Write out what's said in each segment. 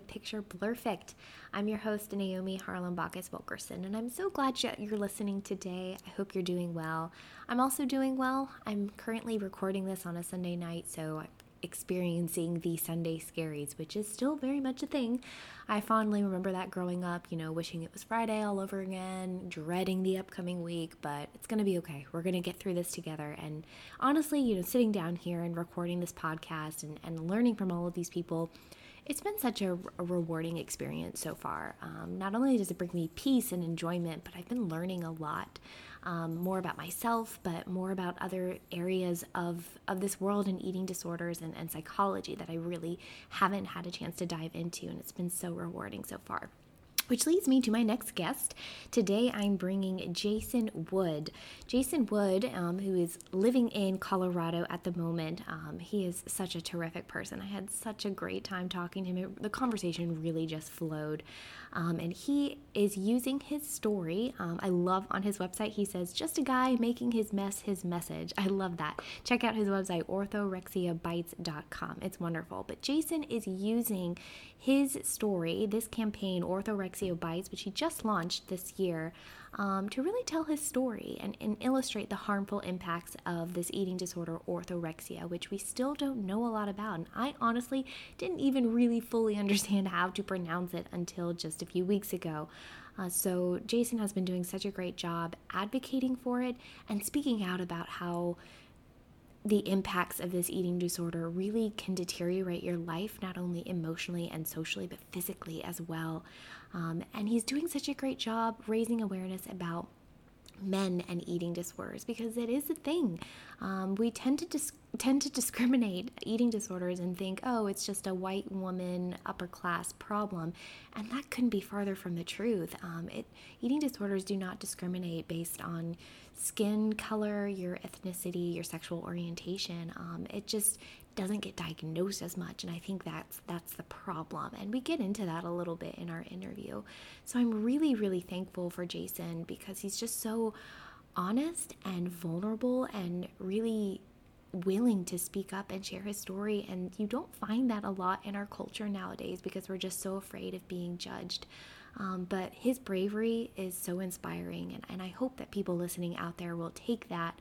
of Picture Blurrfect. I'm your host, Naomi Charalambakis Wilkerson, and I'm so glad you're listening today. I hope you're doing well. I'm also doing well. I'm currently recording this on a Sunday night, so I'm experiencing the Sunday scaries, which is still very much a thing. I fondly remember that growing up, you know, wishing it was Friday all over again, dreading the upcoming week, but it's going to be okay. We're going to get through this together. And honestly, you know, sitting down here and recording this podcast and, and learning from all of these people, it's been such a, a rewarding experience so far. Um, not only does it bring me peace and enjoyment, but I've been learning a lot um, more about myself, but more about other areas of, of this world and eating disorders and, and psychology that I really haven't had a chance to dive into. And it's been so rewarding so far. Which leads me to my next guest. Today I'm bringing Jason Wood. Jason Wood, um, who is living in Colorado at the moment, um, he is such a terrific person. I had such a great time talking to him. It, the conversation really just flowed. Um, and he is using his story. Um, I love on his website, he says, just a guy making his mess his message. I love that. Check out his website, orthorexiabites.com. It's wonderful. But Jason is using his story, this campaign, Orthorexia Bites, which he just launched this year, um, to really tell his story and, and illustrate the harmful impacts of this eating disorder, orthorexia, which we still don't know a lot about. And I honestly didn't even really fully understand how to pronounce it until just a few weeks ago. Uh, so, Jason has been doing such a great job advocating for it and speaking out about how the impacts of this eating disorder really can deteriorate your life, not only emotionally and socially, but physically as well. Um, and he's doing such a great job raising awareness about men and eating disorders because it is a thing. Um, we tend to dis- tend to discriminate eating disorders and think, oh, it's just a white woman upper class problem, and that couldn't be farther from the truth. Um, it eating disorders do not discriminate based on skin color, your ethnicity, your sexual orientation. Um, it just doesn't get diagnosed as much and i think that's that's the problem and we get into that a little bit in our interview so i'm really really thankful for jason because he's just so honest and vulnerable and really willing to speak up and share his story and you don't find that a lot in our culture nowadays because we're just so afraid of being judged um, but his bravery is so inspiring and, and i hope that people listening out there will take that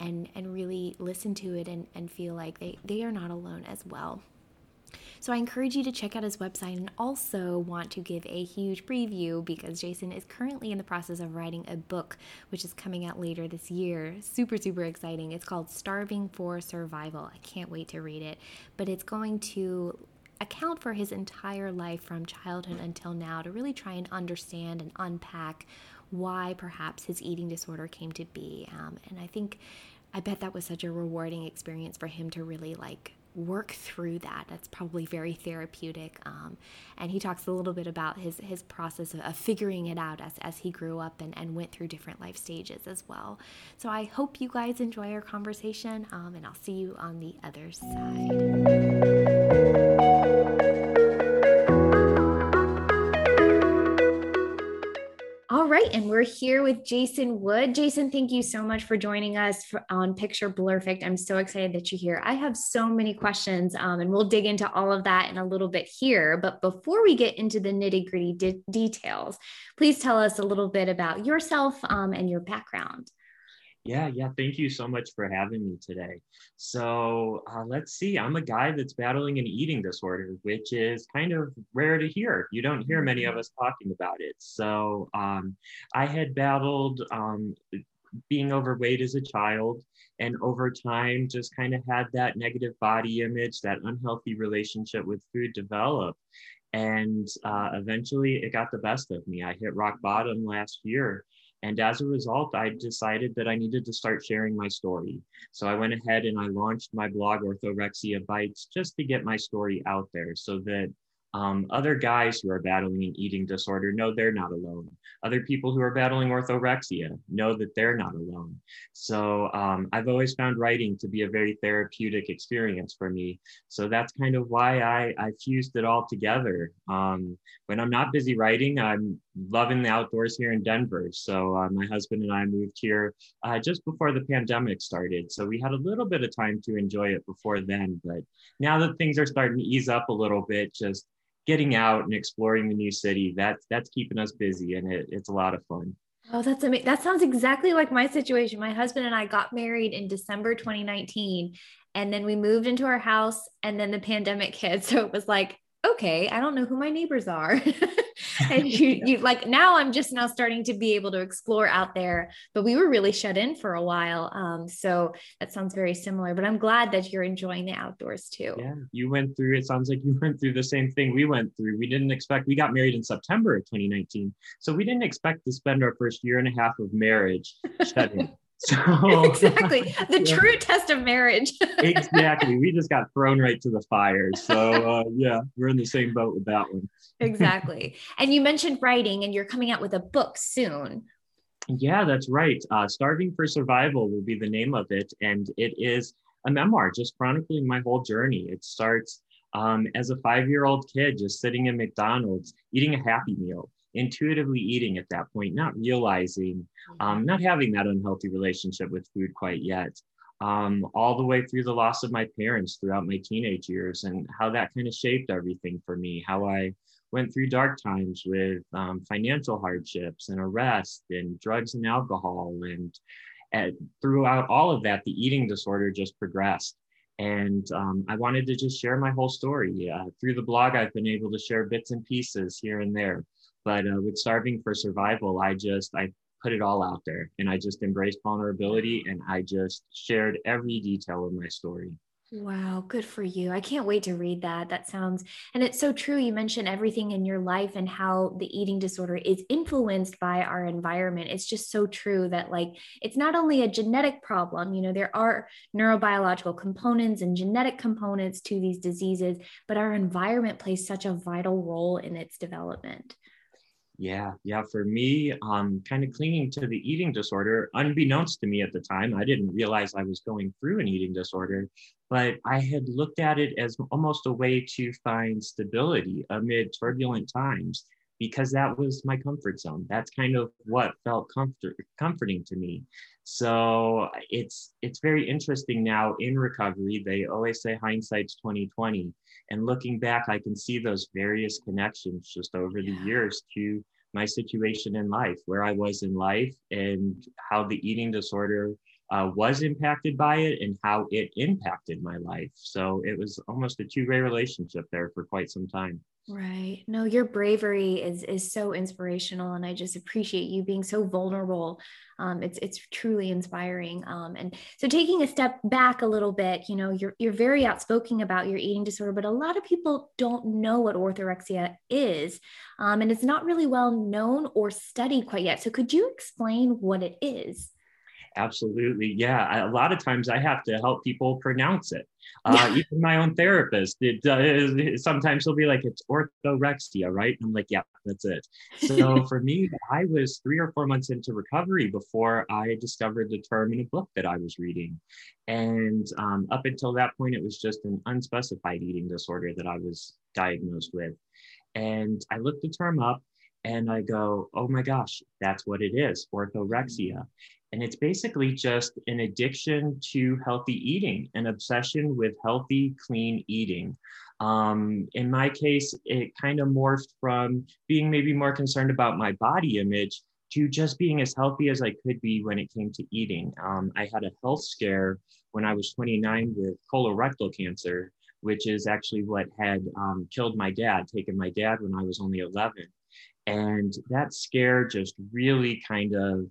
and and really listen to it and, and feel like they, they are not alone as well. So I encourage you to check out his website and also want to give a huge preview because Jason is currently in the process of writing a book which is coming out later this year. Super super exciting. It's called Starving for Survival. I can't wait to read it, but it's going to account for his entire life from childhood until now to really try and understand and unpack why perhaps his eating disorder came to be. Um, and I think, I bet that was such a rewarding experience for him to really like work through that. That's probably very therapeutic. Um, and he talks a little bit about his, his process of, of, figuring it out as, as he grew up and, and went through different life stages as well. So I hope you guys enjoy our conversation, um, and I'll see you on the other side. Right, and we're here with Jason Wood. Jason, thank you so much for joining us on Picture Blurrfect. I'm so excited that you're here. I have so many questions, um, and we'll dig into all of that in a little bit here. But before we get into the nitty gritty de- details, please tell us a little bit about yourself um, and your background. Yeah, yeah. Thank you so much for having me today. So uh, let's see. I'm a guy that's battling an eating disorder, which is kind of rare to hear. You don't hear many of mm-hmm. us talking about it. So um, I had battled um, being overweight as a child, and over time, just kind of had that negative body image, that unhealthy relationship with food develop. And uh, eventually, it got the best of me. I hit rock bottom last year and as a result, I decided that I needed to start sharing my story. So I went ahead and I launched my blog, Orthorexia Bites, just to get my story out there so that um, other guys who are battling an eating disorder know they're not alone. Other people who are battling orthorexia know that they're not alone. So um, I've always found writing to be a very therapeutic experience for me. So that's kind of why I, I fused it all together. Um, when I'm not busy writing, I'm loving the outdoors here in Denver. So uh, my husband and I moved here uh, just before the pandemic started. So we had a little bit of time to enjoy it before then. But now that things are starting to ease up a little bit, just getting out and exploring the new city, that's that's keeping us busy and it, it's a lot of fun. Oh, that's amazing. That sounds exactly like my situation. My husband and I got married in December 2019 and then we moved into our house and then the pandemic hit. So it was like, okay, I don't know who my neighbors are. and you, you like now I'm just now starting to be able to explore out there, but we were really shut in for a while. Um, so that sounds very similar, but I'm glad that you're enjoying the outdoors too. Yeah, you went through, it sounds like you went through the same thing we went through. We didn't expect, we got married in September of 2019. So we didn't expect to spend our first year and a half of marriage shut in. So exactly the yeah. true test of marriage. exactly. We just got thrown right to the fire. So uh, yeah, we're in the same boat with that one. exactly. And you mentioned writing, and you're coming out with a book soon. Yeah, that's right. Uh, Starving for Survival will be the name of it, and it is a memoir just chronicling my whole journey. It starts um, as a five-year-old kid just sitting in McDonald's eating a Happy Meal intuitively eating at that point, not realizing, um, mm-hmm. not having that unhealthy relationship with food quite yet. Um, all the way through the loss of my parents throughout my teenage years and how that kind of shaped everything for me, how I went through dark times with um, financial hardships and arrest and drugs and alcohol. And, and throughout all of that, the eating disorder just progressed. And um, I wanted to just share my whole story. Uh, through the blog, I've been able to share bits and pieces here and there. But uh, with starving for survival, I just I put it all out there, and I just embraced vulnerability, and I just shared every detail of my story. Wow, good for you. I can't wait to read that. That sounds, and it's so true. You mentioned everything in your life and how the eating disorder is influenced by our environment. It's just so true that, like, it's not only a genetic problem, you know, there are neurobiological components and genetic components to these diseases, but our environment plays such a vital role in its development. Yeah, yeah. For me, um, kind of clinging to the eating disorder, unbeknownst to me at the time, I didn't realize I was going through an eating disorder, but I had looked at it as almost a way to find stability amid turbulent times because that was my comfort zone. That's kind of what felt comfort, comforting to me. So it's it's very interesting now in recovery. They always say hindsight's 2020. And looking back, I can see those various connections just over the years to my situation in life, where I was in life, and how the eating disorder uh, was impacted by it and how it impacted my life. So it was almost a two way relationship there for quite some time. Right. No, your bravery is is so inspirational, and I just appreciate you being so vulnerable. Um, it's it's truly inspiring. Um, and so, taking a step back a little bit, you know, you're you're very outspoken about your eating disorder, but a lot of people don't know what orthorexia is, um, and it's not really well known or studied quite yet. So, could you explain what it is? Absolutely. Yeah. A lot of times I have to help people pronounce it. Uh, even my own therapist, it, uh, sometimes he'll be like, it's orthorexia, right? I'm like, yeah, that's it. So for me, I was three or four months into recovery before I discovered the term in a book that I was reading. And um, up until that point, it was just an unspecified eating disorder that I was diagnosed with. And I looked the term up and I go, oh my gosh, that's what it is orthorexia. And it's basically just an addiction to healthy eating, an obsession with healthy, clean eating. Um, in my case, it kind of morphed from being maybe more concerned about my body image to just being as healthy as I could be when it came to eating. Um, I had a health scare when I was 29 with colorectal cancer, which is actually what had um, killed my dad, taken my dad when I was only 11. And that scare just really kind of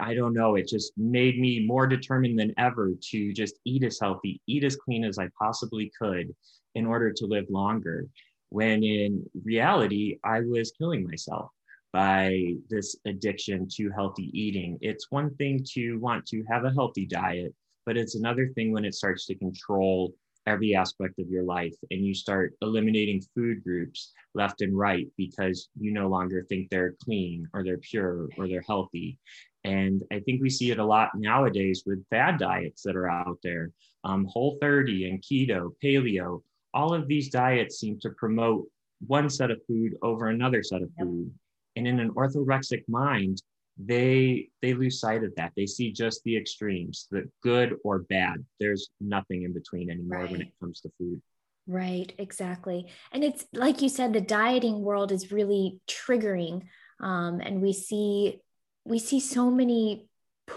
I don't know, it just made me more determined than ever to just eat as healthy, eat as clean as I possibly could in order to live longer. When in reality, I was killing myself by this addiction to healthy eating. It's one thing to want to have a healthy diet, but it's another thing when it starts to control every aspect of your life and you start eliminating food groups left and right because you no longer think they're clean or they're pure or they're healthy. And i think we see it a lot nowadays with fad diets that are out there um, whole 30 and keto paleo. All of these diets seem to promote one set of food over another set of food. And in an orthorexic mind they they lose sight of that they see just the extremes the good or bad there's nothing in between anymore right. when it comes to food Right, exactly. And it's like you said, the dieting world is really triggering. Um, and we see we see so many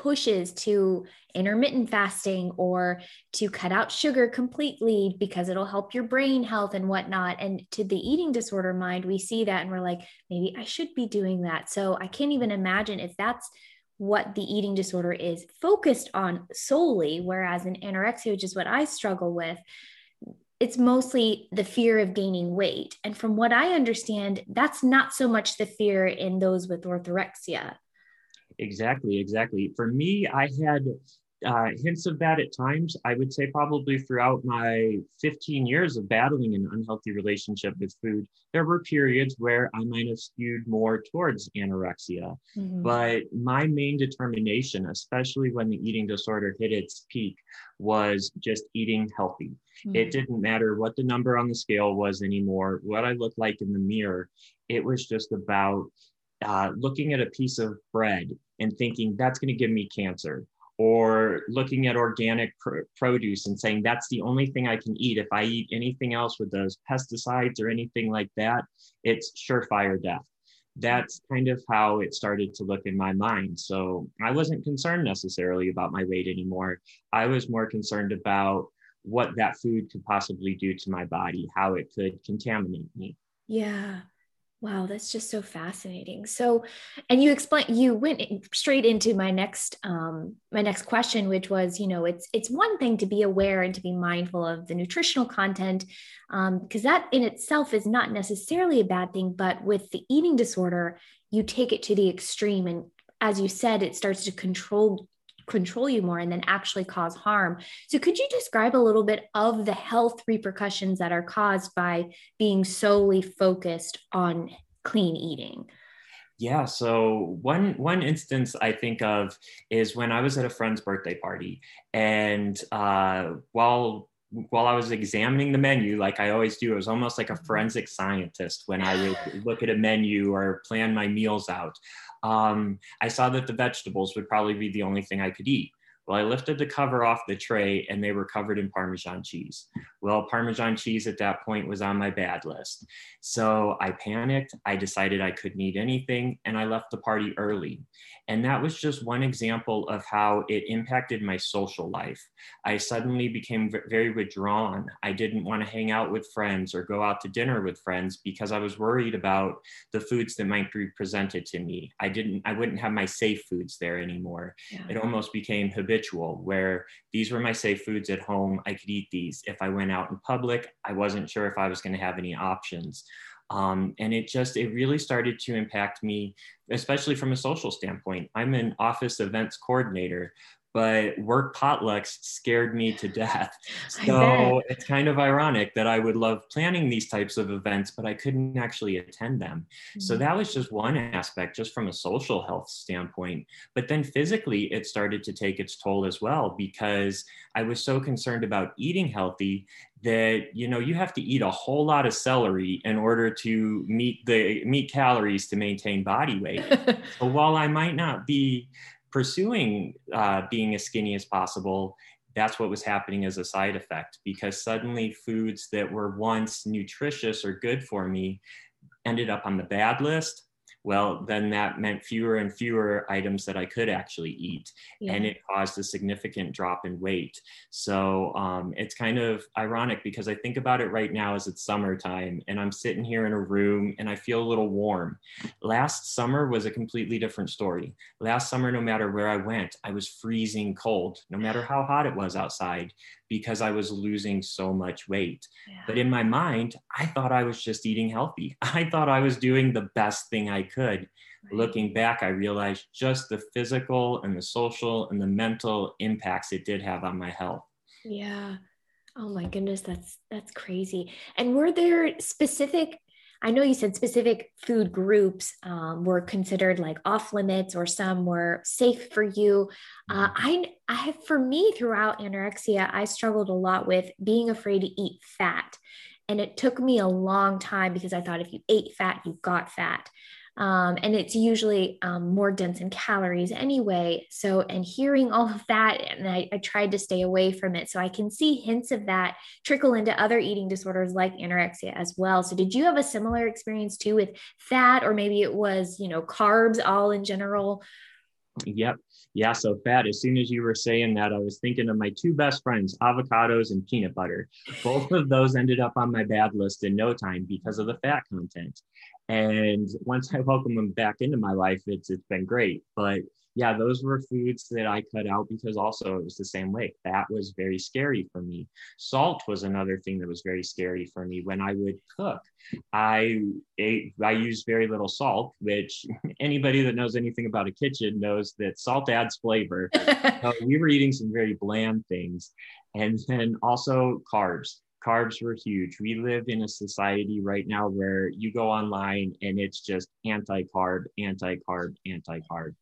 pushes to intermittent fasting or to cut out sugar completely because it'll help your brain health and whatnot. And to the eating disorder mind, we see that and we're like, maybe I should be doing that. So I can't even imagine if that's what the eating disorder is focused on solely, whereas in anorexia, which is what I struggle with, it's mostly the fear of gaining weight. And from what I understand, that's not so much the fear in those with orthorexia. Exactly, exactly. For me, I had uh, hints of that at times. I would say probably throughout my 15 years of battling an unhealthy relationship with food, there were periods where I might have skewed more towards anorexia. Mm-hmm. But my main determination, especially when the eating disorder hit its peak, was just eating healthy. Mm-hmm. It didn't matter what the number on the scale was anymore, what I looked like in the mirror. It was just about uh, looking at a piece of bread and thinking that's going to give me cancer or looking at organic pr- produce and saying that's the only thing I can eat. If I eat anything else with those pesticides or anything like that, it's surefire death. That's kind of how it started to look in my mind. So I wasn't concerned necessarily about my weight anymore. I was more concerned about what that food could possibly do to my body, how it could contaminate me. Yeah. Wow, that's just so fascinating. So, and you explain you went straight into my next um my next question which was, you know, it's it's one thing to be aware and to be mindful of the nutritional content um because that in itself is not necessarily a bad thing, but with the eating disorder, you take it to the extreme and as you said, it starts to control control you more and then actually cause harm. So, could you describe a little bit of the health repercussions that are caused by being solely focused on clean eating? Yeah, so one one instance I think of is when I was at a friend's birthday party, and uh, while while I was examining the menu, like I always do, it was almost like a mm-hmm. forensic scientist when I would look at a menu or plan my meals out um, I saw that the vegetables would probably be the only thing I could eat. Well, I lifted the cover off the tray and they were covered in Parmesan cheese. Well, Parmesan cheese at that point was on my bad list. So I panicked. I decided I couldn't eat anything and I left the party early. And that was just one example of how it impacted my social life. I suddenly became very withdrawn. I didn't want to hang out with friends or go out to dinner with friends because I was worried about the foods that might be presented to me. I didn't, I wouldn't have my safe foods there anymore. Yeah. It almost became habitual where these were my safe foods at home. I could eat these. If I went out in public, I wasn't sure if I was going to have any options. Um, and it just it really started to impact me especially from a social standpoint i'm an office events coordinator but work potlucks scared me to death. So it's kind of ironic that I would love planning these types of events, but I couldn't actually attend them. Mm-hmm. So that was just one aspect, just from a social health standpoint. But then physically, it started to take its toll as well because I was so concerned about eating healthy that you know you have to eat a whole lot of celery in order to meet the meet calories to maintain body weight. so while I might not be pursuing uh, being as skinny as possible, that's what was happening as a side effect because suddenly foods that were once nutritious or good for me ended up on the bad list well, then that meant fewer and fewer items that I could actually eat. Yeah. And it caused a significant drop in weight. So um, it's kind of ironic because I think about it right now as it's summertime and I'm sitting here in a room and I feel a little warm. Last summer was a completely different story. Last summer, no matter where I went, I was freezing cold, no matter how hot it was outside because I was losing so much weight. Yeah. But in my mind, I thought I was just eating healthy. I thought I was doing the best thing I could. Right. Looking back, I realized just the physical and the social and the mental impacts it did have on my health. Yeah. Oh my goodness, that's that's crazy. And were there specific I know you said specific food groups um, were considered like off limits or some were safe for you. Uh, mm-hmm. I, I have, for me throughout anorexia, I struggled a lot with being afraid to eat fat. And it took me a long time because I thought if you ate fat, you got fat. Um, and it's usually um, more dense in calories anyway. So, and hearing all of that, and I, I tried to stay away from it. So I can see hints of that trickle into other eating disorders like anorexia as well. So, did you have a similar experience too with fat, or maybe it was, you know, carbs all in general? Yep. Yeah. So fat, as soon as you were saying that, I was thinking of my two best friends, avocados and peanut butter. Both of those ended up on my bad list in no time because of the fat content. And once I welcome them back into my life, it's it's been great. But yeah, those were foods that I cut out because also it was the same way. That was very scary for me. Salt was another thing that was very scary for me. When I would cook, I ate, I used very little salt, which anybody that knows anything about a kitchen knows that salt adds flavor. so we were eating some very bland things. And then also carbs carbs were huge. We live in a society right now where you go online and it's just anti carb, anti carb, anti carb.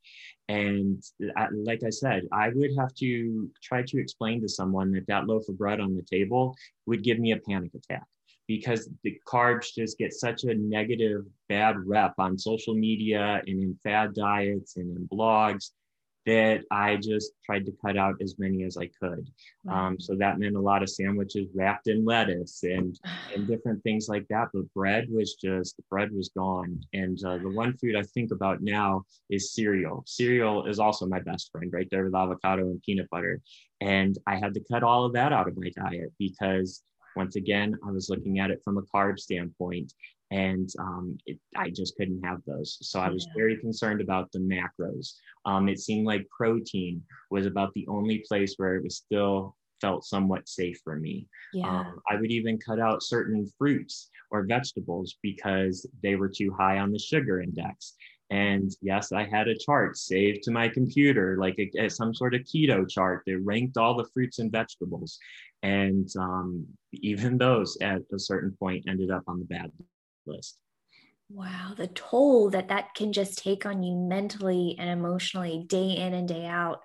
And I, like I said, I would have to try to explain to someone that that loaf of bread on the table would give me a panic attack because the carbs just get such a negative, bad rep on social media and in fad diets and in blogs that I just tried to cut out as many as I could. Um, so that meant a lot of sandwiches wrapped in lettuce and and different things like that. But bread was just the bread was gone. And uh, the one food I think about now is cereal. Cereal is also my best friend, right there with avocado and peanut butter. And I had to cut all of that out of my diet because once again, I was looking at it from a carb standpoint and um, it, I just couldn't have those. So I was yeah. very concerned about the macros. Um, it seemed like protein was about the only place where it was still felt somewhat safe for me. Yeah. Um, I would even cut out certain fruits or vegetables because they were too high on the sugar index. And yes, I had a chart saved to my computer, like a, a, some sort of keto chart that ranked all the fruits and vegetables. And um, even those at a certain point ended up on the bad list. Wow, the toll that that can just take on you mentally and emotionally day in and day out.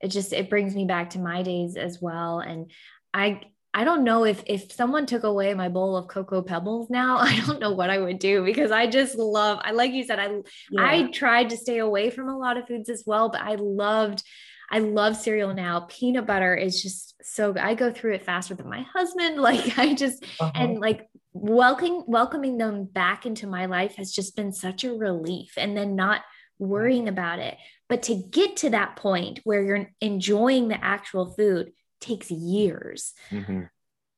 It just it brings me back to my days as well and I I don't know if if someone took away my bowl of cocoa pebbles now, I don't know what I would do because I just love I like you said I yeah. I tried to stay away from a lot of foods as well, but I loved I love cereal now. Peanut butter is just so good. I go through it faster than my husband. Like I just uh-huh. and like welcoming welcoming them back into my life has just been such a relief and then not worrying about it but to get to that point where you're enjoying the actual food takes years mm-hmm.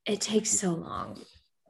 it takes so long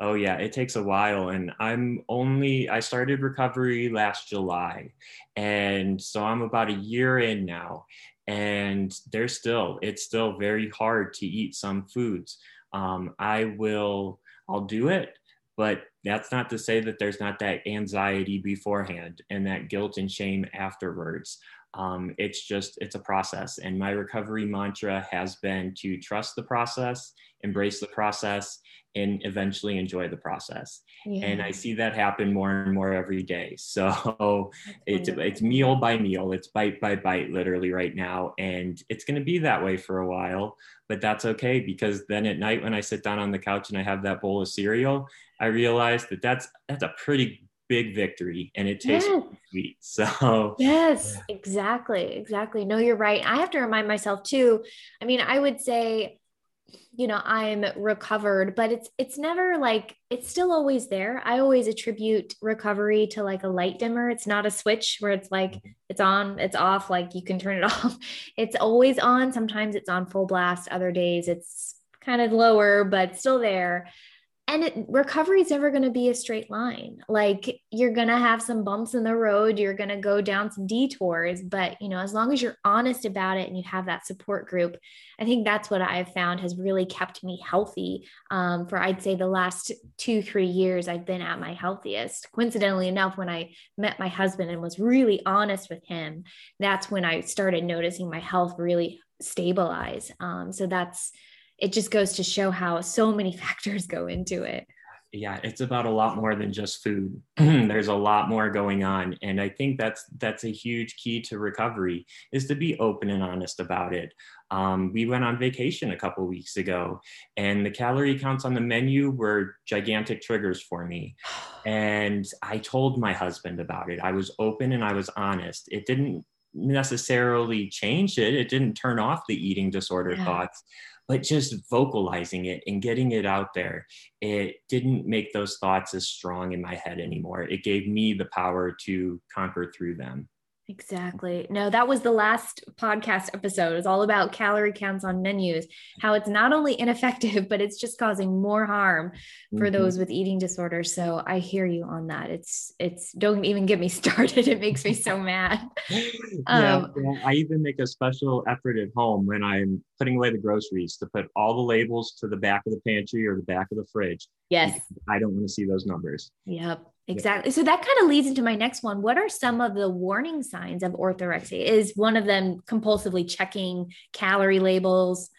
oh yeah it takes a while and i'm only i started recovery last july and so i'm about a year in now and there's still it's still very hard to eat some foods um, i will i'll do it but that's not to say that there's not that anxiety beforehand and that guilt and shame afterwards. Um, it's just, it's a process. And my recovery mantra has been to trust the process, embrace the process, and eventually enjoy the process. Yeah. And I see that happen more and more every day. So it's, it's meal by meal, it's bite by bite, literally right now. And it's going to be that way for a while, but that's okay because then at night when I sit down on the couch and I have that bowl of cereal, I realize that that's that's a pretty big victory and it tastes yes. Sweet. So Yes, exactly. Exactly. No, you're right. I have to remind myself too. I mean, I would say you know i'm recovered but it's it's never like it's still always there i always attribute recovery to like a light dimmer it's not a switch where it's like mm-hmm. it's on it's off like you can turn it off it's always on sometimes it's on full blast other days it's kind of lower but still there and it, recovery is never going to be a straight line. Like you're going to have some bumps in the road you're going to go down some detours but you know as long as you're honest about it and you have that support group i think that's what i've found has really kept me healthy. Um, for i'd say the last two three years i've been at my healthiest. Coincidentally enough when i met my husband and was really honest with him that's when i started noticing my health really stabilize. Um, so that's it just goes to show how so many factors go into it. yeah it's about a lot more than just food. There's a lot more going on and i think that's that's a huge key to recovery is to be open and honest about it. Um, we went on vacation a couple weeks ago and the calorie counts on the menu were gigantic triggers for me. And i told my husband about it. I was open and i was honest. It didn't necessarily change it. It didn't turn off the eating disorder yeah. thoughts but just vocalizing it and getting it out there, it didn't make those thoughts as strong in my head anymore. It gave me the power to conquer through them. Exactly. No, that was the last podcast episode. It's all about calorie counts on menus, how it's not only ineffective, but it's just causing more harm for mm-hmm. those with eating disorders. So I hear you on that. It's, it's, don't even get me started. It makes me so mad. um, yeah, I even make a special effort at home when I'm putting away the groceries to put all the labels to the back of the pantry or the back of the fridge. Yes. I don't want to see those numbers. Yep. Exactly. So that kind of leads into my next one. What are some of the warning signs of orthorexia? Is one of them compulsively checking calorie labels?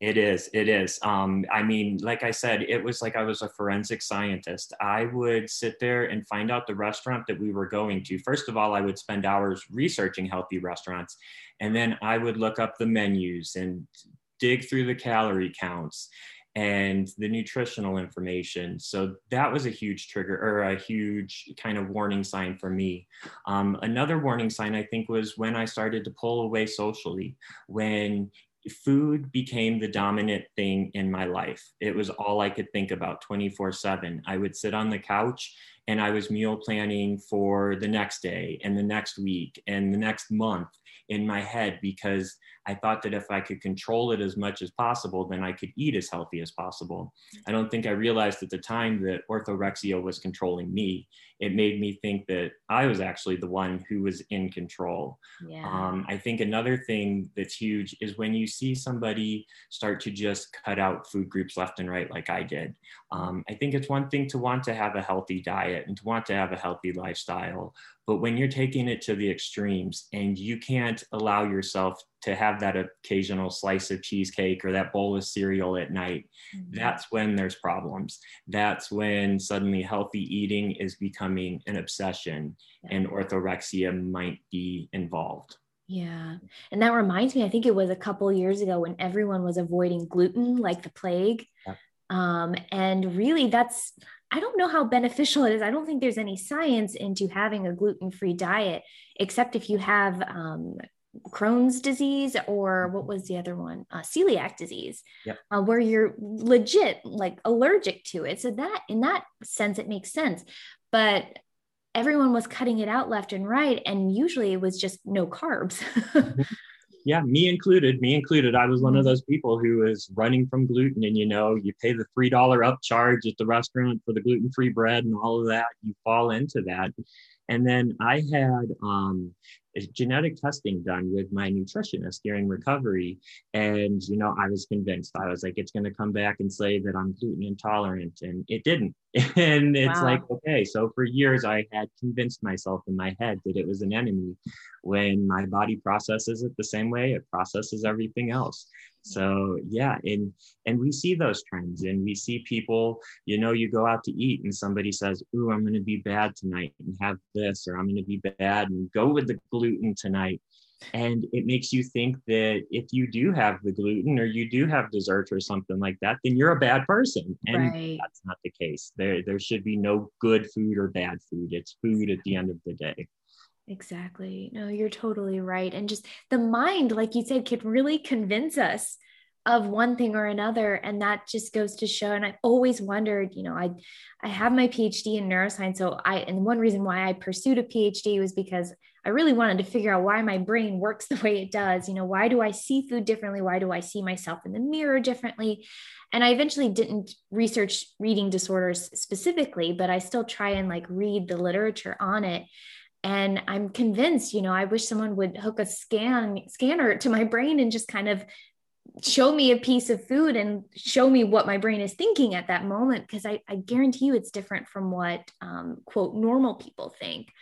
It is. It is. Um, I mean, like I said, it was like I was a forensic scientist. I would sit there and find out the restaurant that we were going to. First of all, I would spend hours researching healthy restaurants, and then I would look up the menus and dig through the calorie counts and the nutritional information. So that was a huge trigger or a huge kind of warning sign for me. Um, another warning sign, I think, was when I started to pull away socially, when food became the dominant thing in my life. It was all I could think about 24 7. I would sit on the couch and I was meal planning for the next day and the next week and the next month in my head because I thought that if I could control it as much as possible, then I could eat as healthy as possible. I don't think I realized at the time that orthorexia was controlling me. It made me think that I was actually the one who was in control. Yeah. Um, I think another thing that's huge is when you see somebody start to just cut out food groups left and right, like I did. Um, I think it's one thing to want to have a healthy diet and to want to have a healthy lifestyle, but when you're taking it to the extremes and you can't allow yourself to have that occasional slice of cheesecake or that bowl of cereal at night, mm-hmm. that's when there's problems. That's when suddenly healthy eating is becoming an obsession yeah. and orthorexia might be involved. Yeah. And that reminds me, I think it was a couple years ago when everyone was avoiding gluten like the plague. Yeah. Um, and really, that's I don't know how beneficial it is. I don't think there's any science into having a gluten free diet, except if you have um, Crohn's disease or what was the other one? Uh, celiac disease, yep. uh, where you're legit like allergic to it. So that in that sense, it makes sense. But everyone was cutting it out left and right, and usually it was just no carbs. Mm-hmm yeah, me included, me included. I was one of mm-hmm. those people who was running from gluten, and you know, you pay the three dollar upcharge at the restaurant for the gluten free bread and all of that. You fall into that, and then I had um, genetic testing done with my nutritionist during recovery. And, you know, I was convinced. I was like, it's going to come back and say that I'm gluten intolerant. And it didn't. and it's wow. like, okay. So for years, I had convinced myself in my head that it was an enemy when my body processes it the same way it processes everything else so yeah and and we see those trends and we see people you know you go out to eat and somebody says ooh i'm going to be bad tonight and have this or i'm going to be bad and go with the gluten tonight. And it makes you think that if you do have the gluten or you do have dessert or something like that then you're a bad person and right. that's not the case. There there should be no good food or bad food. It's food at the end of the day Exactly. No, you're totally right. And just the mind, like you said, can really convince us of one thing or another. And that just goes to show. And I've always wondered, you know, I I have my PhD in neuroscience. So I and one reason why I pursued a PhD was because I really wanted to figure out why my brain works the way it does. You know, why do I see food differently? Why do I see myself in the mirror differently? And I eventually didn't research reading disorders specifically, but I still try and like read the literature on it and i'm convinced you know i wish someone would hook a scan scanner to my brain and just kind of show me a piece of food and show me what my brain is thinking at that moment because I, I, guarantee you it's different from what um, quote normal people think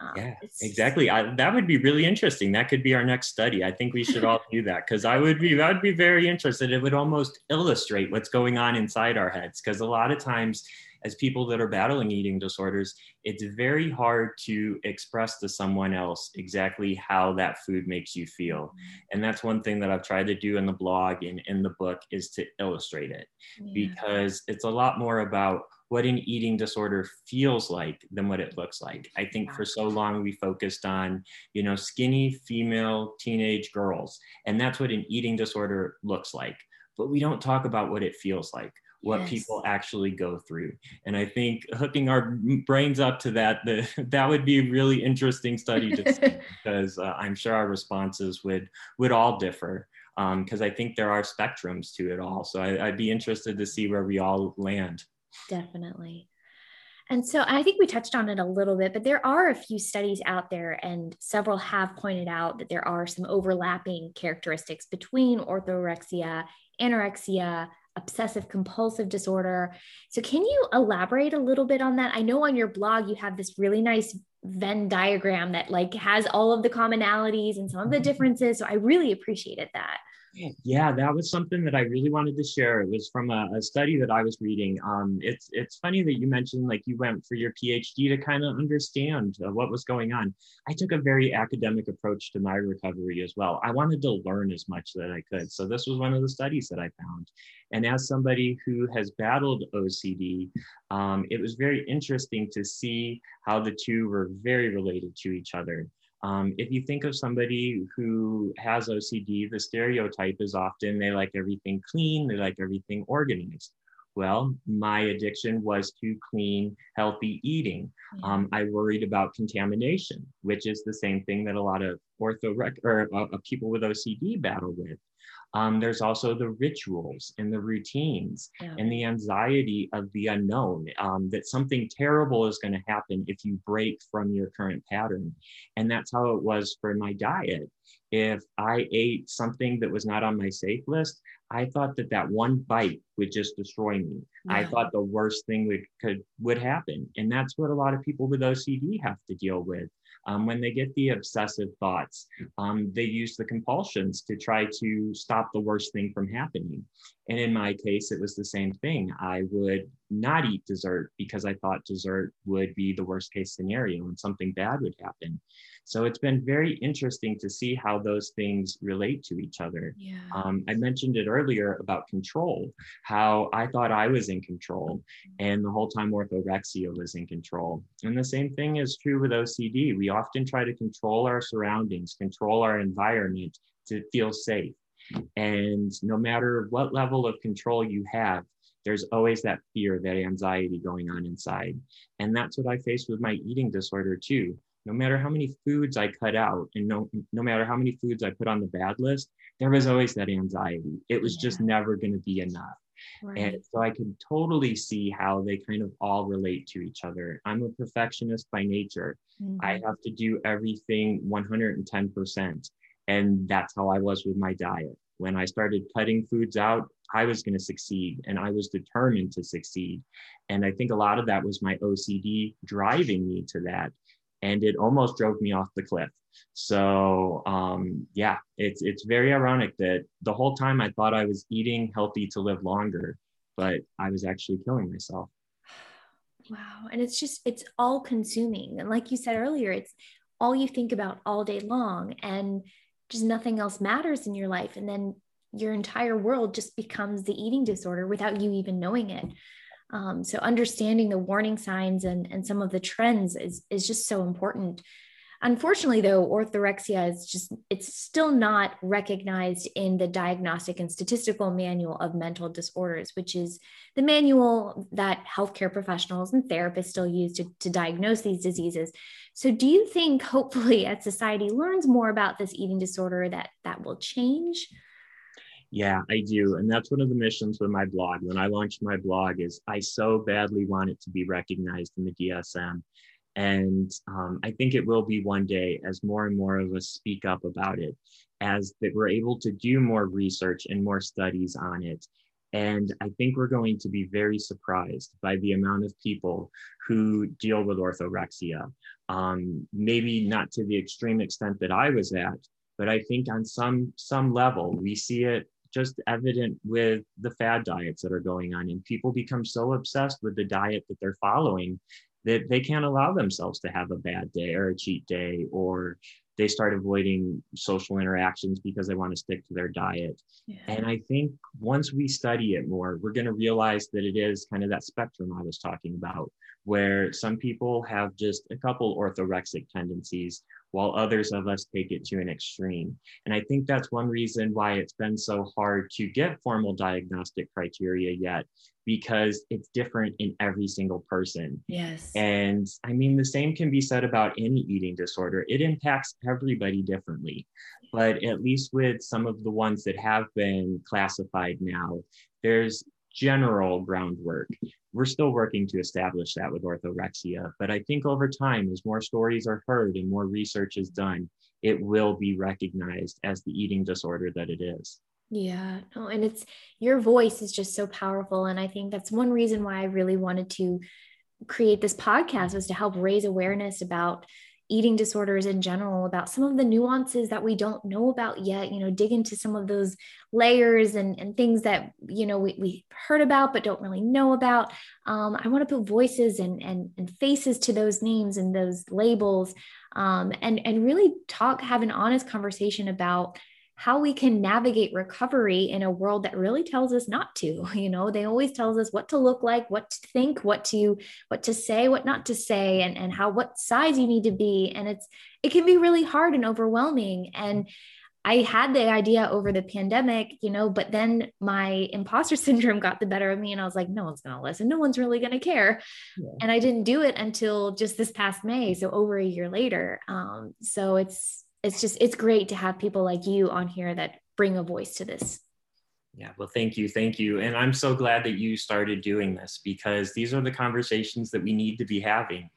Um, yeah, exactly. I, that would be really interesting. That could be our next study. I think we should all do that because I would be, I would be very interested. It would almost illustrate what's going on inside our heads because a lot of times as people that are battling eating disorders, it's very hard to express to someone else exactly how that food makes you feel. Mm-hmm. And that's one thing that I've tried to do in the blog and in the book is to illustrate it yeah. because it's a lot more about what an eating disorder feels like than what it looks like. I think for so long we focused on, you know, skinny female teenage girls, and that's what an eating disorder looks like. But we don't talk about what it feels like what yes. people actually go through. And I think hooking our brains up to that, the, that would be a really interesting study to see because uh, I'm sure our responses would would all differ because um, I think there are spectrums to it all. So I, I'd be interested to see where we all land. Definitely. And so I think we touched on it a little bit, but there are a few studies out there, and several have pointed out that there are some overlapping characteristics between orthorexia, anorexia, obsessive compulsive disorder. So, can you elaborate a little bit on that? I know on your blog you have this really nice Venn diagram that like has all of the commonalities and some of the mm-hmm. differences. So, I really appreciated that. Yeah, that was something that I really wanted to share. It was from a, a, study that I was reading. Um, it's it's funny that you mentioned like you went for your PhD to kind of understand uh, what was going on. I took a very academic approach to my recovery as well. I wanted to learn as much that I could. So this was one of the studies that I found. And as somebody who has battled OCD, um, it was very interesting to see how the two were very related to each other. Um, if you think of somebody who has OCD, the stereotype is often they like everything clean, they like everything organized. Well, my addiction was to clean, healthy eating. Um, I worried about contamination, which is the same thing that a lot of ortho or uh, uh, people with OCD battle with. Um, there's also the rituals and the routines yeah. and the anxiety of the unknown um, that something terrible is going to happen if you break from your current pattern. And that's how it was for my diet. If I ate something that was not on my safe list, I thought that that one bite would just destroy me. Yeah. I thought the worst thing would could would happen, and that's what a lot of people with OCD have to deal with. Um, when they get the obsessive thoughts, um, they use the compulsions to try to stop the worst thing from happening. And in my case, it was the same thing. I would not eat dessert because I thought dessert would be the worst case scenario and something bad would happen. So it's been very interesting to see how those things relate to each other. Yeah. Um, I mentioned it earlier about control, how I thought I was in control, and the whole time orthorexia was in control. And the same thing is true with OCD. We often try to control our surroundings, control our environment to feel safe. And no matter what level of control you have, there's always that fear, that anxiety going on inside. And that's what I faced with my eating disorder too no matter how many foods I cut out and no, no matter how many foods I put on the bad list, there was always that anxiety. It was yeah. just never going to be enough. Right. And so I can totally see how they kind of all relate to each other. I'm a perfectionist by nature. Mm-hmm. I have to do everything 110%. And that's how I was with my diet. When I started cutting foods out, I was going to succeed and I was determined to succeed. And I think a lot of that was my OCD driving me to that and it almost drove me off the cliff. So um, yeah, it's it's very ironic that the whole time I thought I was eating healthy to live longer, but I was actually killing myself. Wow, and it's just it's all consuming, and like you said earlier, it's all you think about all day long, and just nothing else matters in your life, and then your entire world just becomes the eating disorder without you even knowing it. Um, so understanding the warning signs and, and some of the trends is, is just so important. Unfortunately, though, orthorexia is just, it's still not recognized in the Diagnostic and Statistical Manual of Mental Disorders, which is the manual that healthcare professionals and therapists still use to, to diagnose these diseases. So, do you think hopefully as society learns more about this eating disorder that that will change? Yeah, I do. And that's one of the missions with my blog. When I launched my blog is I so badly want it to be recognized in the DSM. And um, I think it will be one day as more and more of us speak up about it, as that we're able to do more research and more studies on it. And I think we're going to be very surprised by the amount of people who deal with orthorexia, Um, maybe not to the extreme extent that I was at, but I think on some some level we see it just evident with the fad diets that are going on, and people become so obsessed with the diet that they're following that they can't allow themselves to have a bad day or a cheat day or they start avoiding social interactions because they want to stick to their diet. Yeah. And I think once we study it more, we're going to realize that it is kind of that spectrum I was talking about, where some people have just a couple orthorexic tendencies, while others of us take it to an extreme. And I think that's one reason why it's been so hard to get formal diagnostic criteria yet, because it's different in every single person. Yes. And I mean, the same can be said about any eating disorder. It impacts everybody differently. But at least with some of the ones that have been classified now, there's general groundwork. We're still working to establish that with orthorexia, but I think over time, as more stories are heard and more research is done, it will be recognized as the eating disorder that it is. Yeah, no, and it's your voice is just so powerful. And I think that's one reason why I really wanted to create this podcast was to help raise awareness about eating disorders in general, about some of the nuances that we don't know about yet, you know, dig into some of those layers and, and things that, you know, we, we heard about but don't really know about. Um, I want to put voices and, and, and faces to those names and those labels um, and, and really talk, have an honest conversation about how we can navigate recovery in a world that really tells us not to you know they always tells us what to look like what to think what to what to say what not to say and and how what size you need to be and it's it can be really hard and overwhelming and I had the idea over the pandemic, you know, but then my imposter syndrome got the better of me. And I was like, no one's going to listen. No one's really going to care. Yeah. And I didn't do it until just this past May. So over a year later. Um, so it's, it's just it's great to have people like you on here that bring a voice to this. Yeah well thank you thank you. And i'm so glad that you started doing this because these are the conversations that we need to be having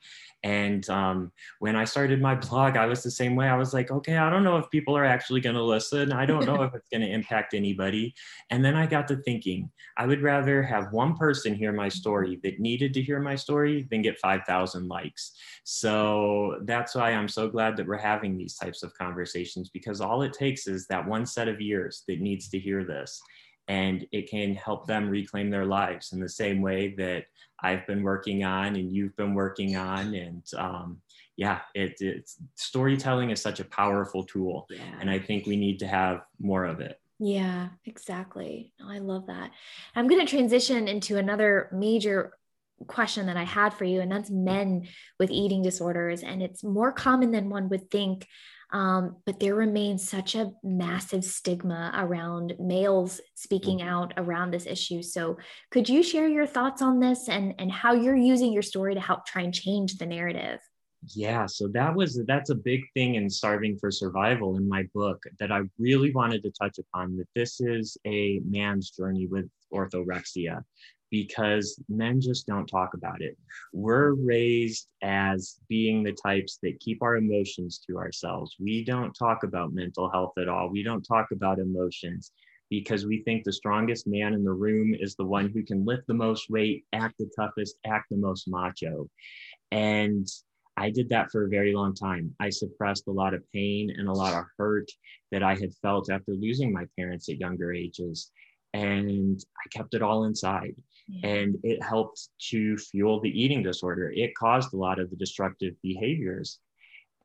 and um, when I started my blog, I was the same way. I was like, okay, I don't know if people are actually going to listen. I don't know if it's going to impact anybody. And then I got to thinking, I would rather have one person hear my story that needed to hear my story than get 5,000 likes. So that's why I'm so glad that we're having these types of conversations because all it takes is that one set of ears that needs to hear this and it can help them reclaim their lives in the same way that I've been working on and you've been working on. And um, yeah, it, it's storytelling is such a powerful tool, yeah. and I think we need to have more of it. Yeah, exactly. I love that. I'm going to transition into another major question that I had for you, and that's men with eating disorders. And it's more common than one would think. Um, but there remains such a massive stigma around males speaking mm-hmm. out around this issue. So, could you share your thoughts on this and, and how you're using your story to help try and change the narrative? Yeah, so that was that's a big thing in starving for survival in my book that I really wanted to touch upon that this is a man's journey with orthorexia because men just don't talk about it. We're raised as being the types that keep our emotions to ourselves. We don't talk about mental health at all. We don't talk about emotions because we think the strongest man in the room is the one who can lift the most weight, act the toughest, act the most macho. And I did that for a very long time. I suppressed a lot of pain and a lot of hurt that I had felt after losing my parents at younger ages. And I kept it all inside and it helped to fuel the eating disorder. It caused a lot of the destructive behaviors.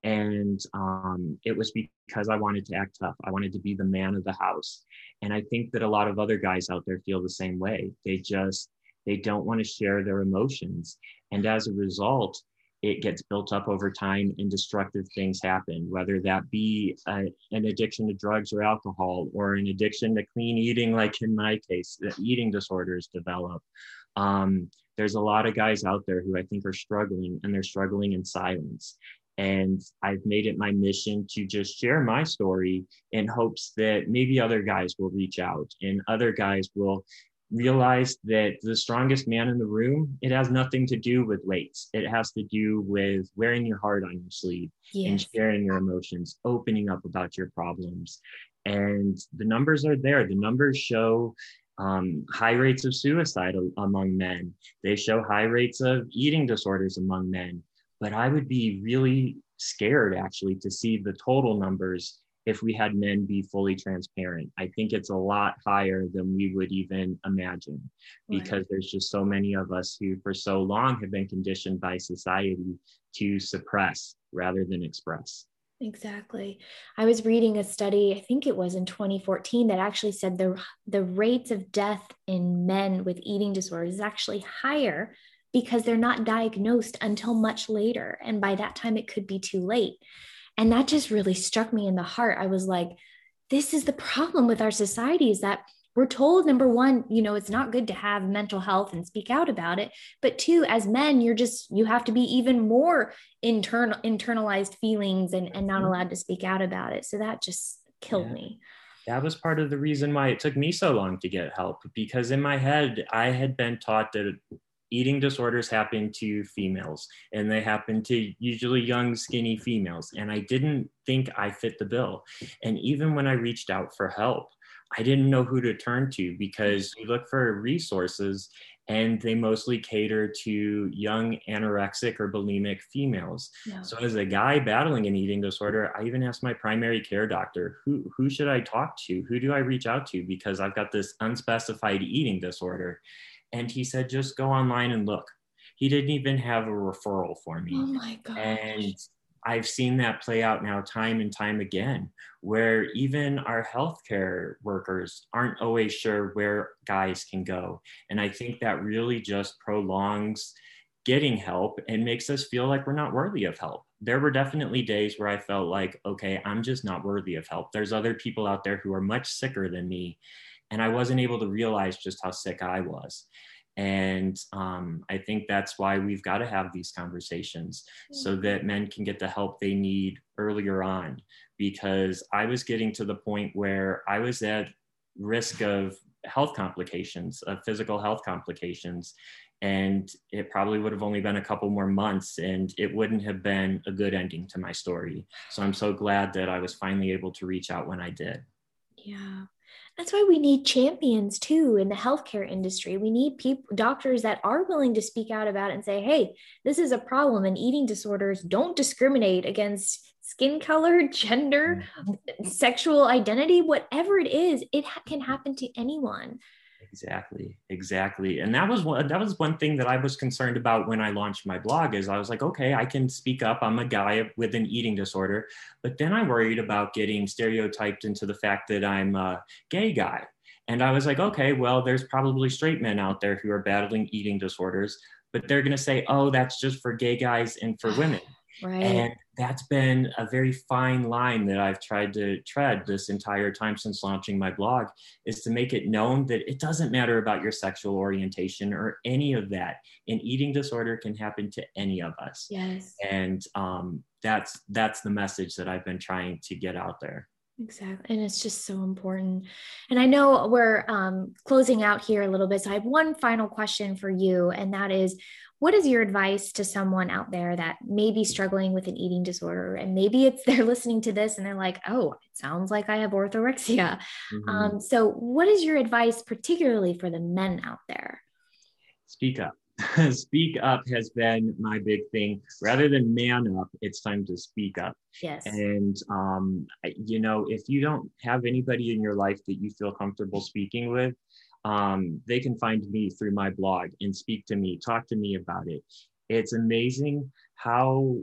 And um, it was because I wanted to act tough. I wanted to be the man of the house. And I think that a lot of other guys out there feel the same way. They just, they don't want to share their emotions. And as a result, it gets built up over time and destructive things happen, whether that be an addiction to drugs or alcohol or an addiction to clean eating, like in my case, eating disorders develop. Um, there's a lot of guys out there who I think are struggling and they're struggling in silence. And I've made it my mission to just share my story in hopes that maybe other guys will reach out and other guys will realized that the strongest man in the room it has nothing to do with weights. It has to do with wearing your heart on your sleeve yes. and sharing your emotions opening up about your problems. And the numbers are there. The numbers show um, high rates of suicide among men. They show high rates of eating disorders among men. But I would be really scared actually to see the total numbers if we had men be fully transparent. I think it's a lot higher than we would even imagine because right. there's just so many of us who, for so long, have been conditioned by society to suppress rather than express. Exactly. I was reading a study, I think it was in 2014, that actually said the, the rates of death in men with eating disorders is actually higher because they're not diagnosed until much later. And by that time, it could be too late. And that just really struck me in the heart. I was like, this is the problem with our society is that we're told number one you know it's not good to have mental health and speak out about it but two as men you're just you have to be even more internal internalized feelings and, and not mm-hmm. allowed to speak out about it so that just killed yeah. me that was part of the reason why it took me so long to get help because in my head i had been taught that eating disorders happen to females and they happen to usually young skinny females and i didn't think i fit the bill and even when i reached out for help i didn't know who to turn to because you look for resources and they mostly cater to young anorexic or bulimic females. Yeah. So as a guy battling an eating disorder, I even asked my primary care doctor, who who should I talk to? Who do I reach out to because I've got this unspecified eating disorder? And he said, just go online and look. He didn't even have a referral for me. Oh my God. And I've seen that play out now time and time again, where even our healthcare workers aren't always sure where guys can go. And I think that really just prolongs getting help and makes us feel like we're not worthy of help. There were definitely days where I felt like, okay, I'm just not worthy of help. There's other people out there who are much sicker than me and I wasn't able to realize just how sick I was. And um, I think that's why we've got to have these conversations so mm-hmm. that men can get the help they need earlier on. Because I was getting to the point where I was at risk of health complications, of physical health complications. And it probably would have only been a couple more months and it wouldn't have been a good ending to my story. So I'm so glad that I was finally able to reach out when I did. Yeah. That's why we need champions too in the healthcare industry. We need people, doctors that are willing to speak out about it and say, hey, this is a problem and eating disorders don't discriminate against skin color, gender, mm-hmm. sexual identity, whatever it is, it ha- can happen to anyone. Exactly, exactly. And that was one that was one thing that I was concerned about when I launched my blog is I was like, okay, I can speak up. I'm a guy with an eating disorder. But then I worried about getting stereotyped into the fact that I'm a gay guy. And I was like, okay, well, there's probably straight men out there who are battling eating disorders, but they're going to say, oh, that's just for gay guys and for women. Right. And that's been a very fine line that I've tried to tread this entire time since launching my blog is to make it known that it doesn't matter about your sexual orientation or any of that. An eating disorder can happen to any of us. Yes. And um, that's that's the message that I've been trying to get out there. Exactly. And it's just so important. And I know we're um, closing out here a little bit. So I have one final question for you, and that is what is your advice to someone out there that may be struggling with an eating disorder and maybe it's they're listening to this and they're like oh it sounds like i have orthorexia. Mm-hmm. um, so what is your advice particularly for the men out there? Speak up. Speak up has been my big thing. Rather than man up it's time to speak up. Yes. And um, you know if you don't have anybody in your life that you feel comfortable speaking with um, they can find me through my blog and speak to me, talk to me about it. It's amazing how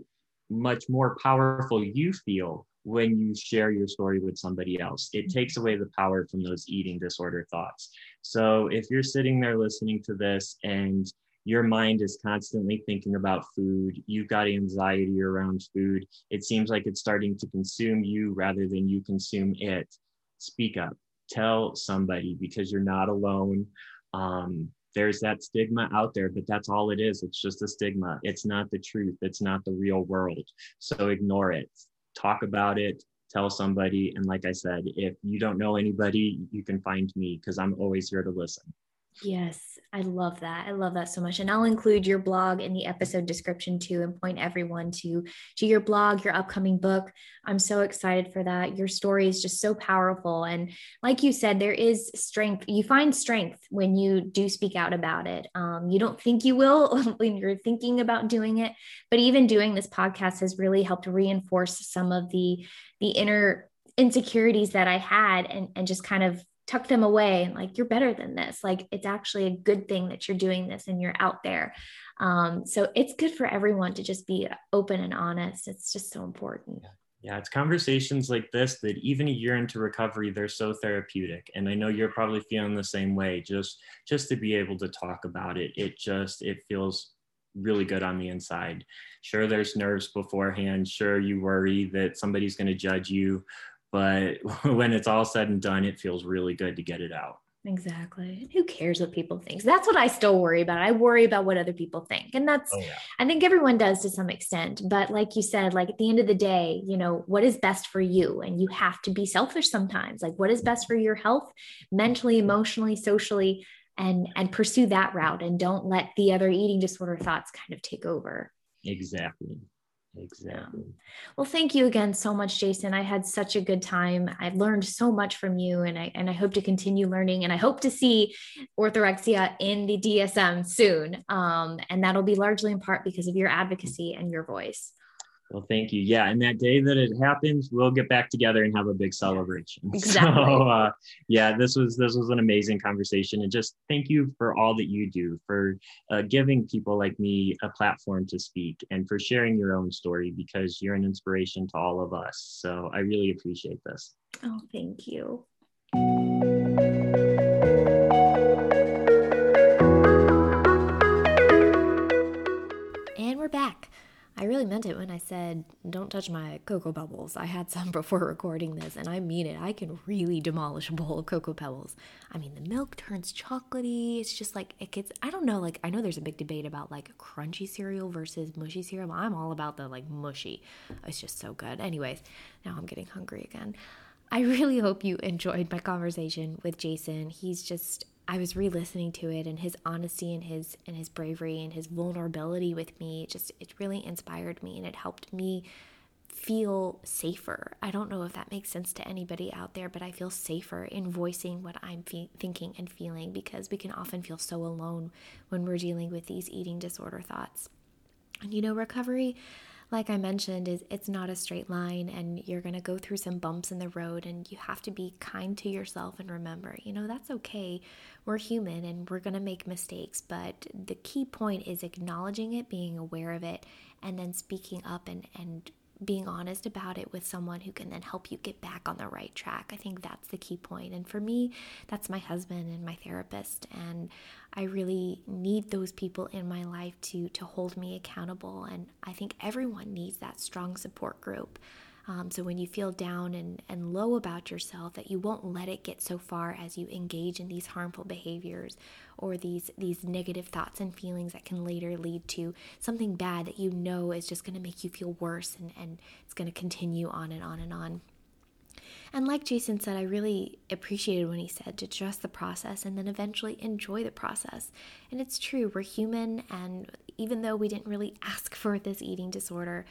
much more powerful you feel when you share your story with somebody else. It mm-hmm. takes away the power from those eating disorder thoughts. So if you're sitting there listening to this and your mind is constantly thinking about food, you've got anxiety around food, it seems like it's starting to consume you rather than you consume it, speak up tell somebody because you're not alone. Um, there's that stigma out there, but that's all it is. It's just a stigma. It's not the truth. It's not the real world. So ignore it. Talk about it. Tell somebody. And like I said, if you don't know anybody, you can find me because I'm always here to listen. Yes, I love that. I love that so much. And I'll include your blog in the episode description too and point everyone to to your blog, your upcoming book. I'm so excited for that. Your story is just so powerful and like you said there is strength. You find strength when you do speak out about it. Um, you don't think you will when you're thinking about doing it, but even doing this podcast has really helped reinforce some of the the inner insecurities that I had and and just kind of tuck them away and like you're better than this. Like it's actually a good thing that you're doing this and you're out there. Um, so it's good for everyone to just be open and honest. It's just so important. Yeah. It's conversations like this that even a year into recovery they're so therapeutic. And i know you're probably feeling the same way just just to be able to talk about it it just it feels really good on the inside. Sure there's nerves beforehand. Sure you worry that somebody's going to judge you but when it's all said and done, it feels really good to get it out. Exactly. Who cares what people think? That's what I still worry about. I worry about what other people think. And that's, oh, yeah. I think everyone does to some extent. But like you said, like at the end of the day, you know, what is best for you? And you have to be selfish sometimes. Like what is best for your health, mentally, emotionally, socially, and and pursue that route and don't let the other eating disorder thoughts kind of take over. Exactly. Exactly. Well, thank you again so much, Jason. I had such a good time. I've learned so much from you, and I and I hope to continue learning. And I hope to see orthorexia in the DSM soon. Um, and that'll be largely in part because of your advocacy and your voice. Well, thank you. Yeah, and that day that it happens, we'll get back together and have a big celebration. Exactly. So, uh, yeah, this was this was an amazing conversation, and just thank you for all that you do for uh, giving people like me a platform to speak and for sharing your own story because you're an inspiration to all of us. So, I really appreciate this. Oh, thank you. I really meant it when I said, don't touch my cocoa pebbles. I had some before recording this, and I mean it. I can really demolish a bowl of cocoa pebbles. I mean, the milk turns chocolatey. It's just like, it gets, I don't know, like, I know there's a big debate about like crunchy cereal versus mushy cereal. I'm all about the like mushy. It's just so good. Anyways, now I'm getting hungry again. I really hope you enjoyed my conversation with Jason. He's just I was re-listening to it and his honesty and his and his bravery and his vulnerability with me just it really inspired me and it helped me feel safer. I don't know if that makes sense to anybody out there, but I feel safer in voicing what I'm fe- thinking and feeling because we can often feel so alone when we're dealing with these eating disorder thoughts. And you know, recovery like I mentioned, is it's not a straight line and you're going to go through some bumps in the road and you have to be kind to yourself and remember, you know, that's okay. We're human and we're going to make mistakes, but the key point is acknowledging it, being aware of it, and then speaking up and and being honest about it with someone who can then help you get back on the right track. I think that's the key point. And for me, that's my husband and my therapist. And I really need those people in my life to to hold me accountable. And I think everyone needs that strong support group. Um, so when you feel down and, and low about yourself, that you won't let it get so far as you engage in these harmful behaviors or these these negative thoughts and feelings that can later lead to something bad that you know is just going to make you feel worse and, and it's going to continue on and on and on. And like Jason said, I really appreciated when he said to trust the process and then eventually enjoy the process. And it's true, we're human, and even though we didn't really ask for this eating disorder,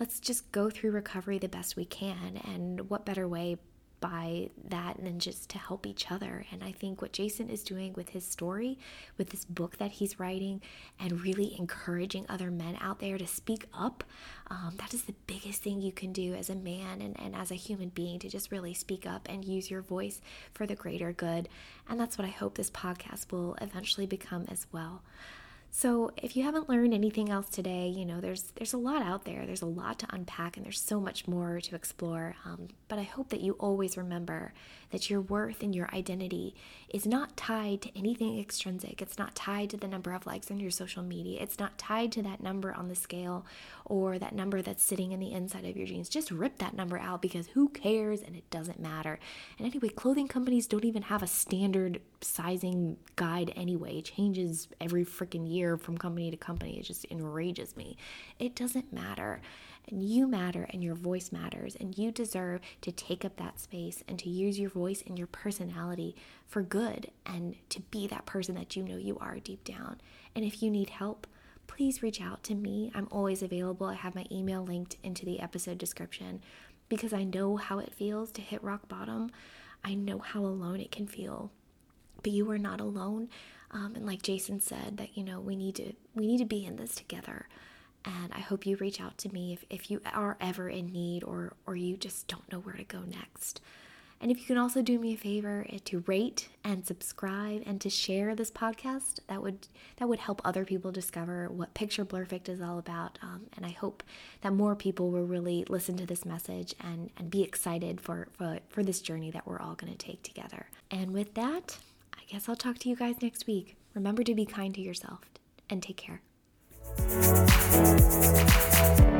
let's just go through recovery the best we can. And what better way by that than just to help each other. And I think what Jason is doing with his story, with this book that he's writing, and really encouraging other men out there to speak up, um, that is the biggest thing you can do as a man and, and as a human being to just really speak up and use your voice for the greater good. And that's what I hope this podcast will eventually become as well. So, if you haven't learned anything else today, you know there's there's a lot out there. There's a lot to unpack, and there's so much more to explore. Um, but I hope that you always remember that your worth and your identity is not tied to anything extrinsic. It's not tied to the number of likes on your social media. It's not tied to that number on the scale or that number that's sitting in the inside of your jeans. Just rip that number out because who cares and it doesn't matter. And anyway, clothing companies don't even have a standard sizing guide anyway It changes every freaking year from company to company. It just enrages me. It doesn't matter. And you matter and your voice matters. And you deserve to take up that space and to use your voice and your personality for good and to be that person that you know you are deep down. And if you need help, please reach out to me. I'm always available. I have my email linked into the episode description because I know how it feels to hit rock bottom. I know how alone it can feel. But you are not alone. Um, and like Jason said, that you know we need to we need to be in this together. And I hope you reach out to me if, if you are ever in need or or you just don't know where to go next. And if you can also do me a favor eh, to rate and subscribe and to share this podcast, that would that would help other people discover what Picture Blurrfect is all about. Um, and I hope that more people will really listen to this message and and be excited for for, for this journey that we're all going to take together. And with that, I guess I'll talk to you guys next week. Remember to be kind to yourself and take care. Thank you.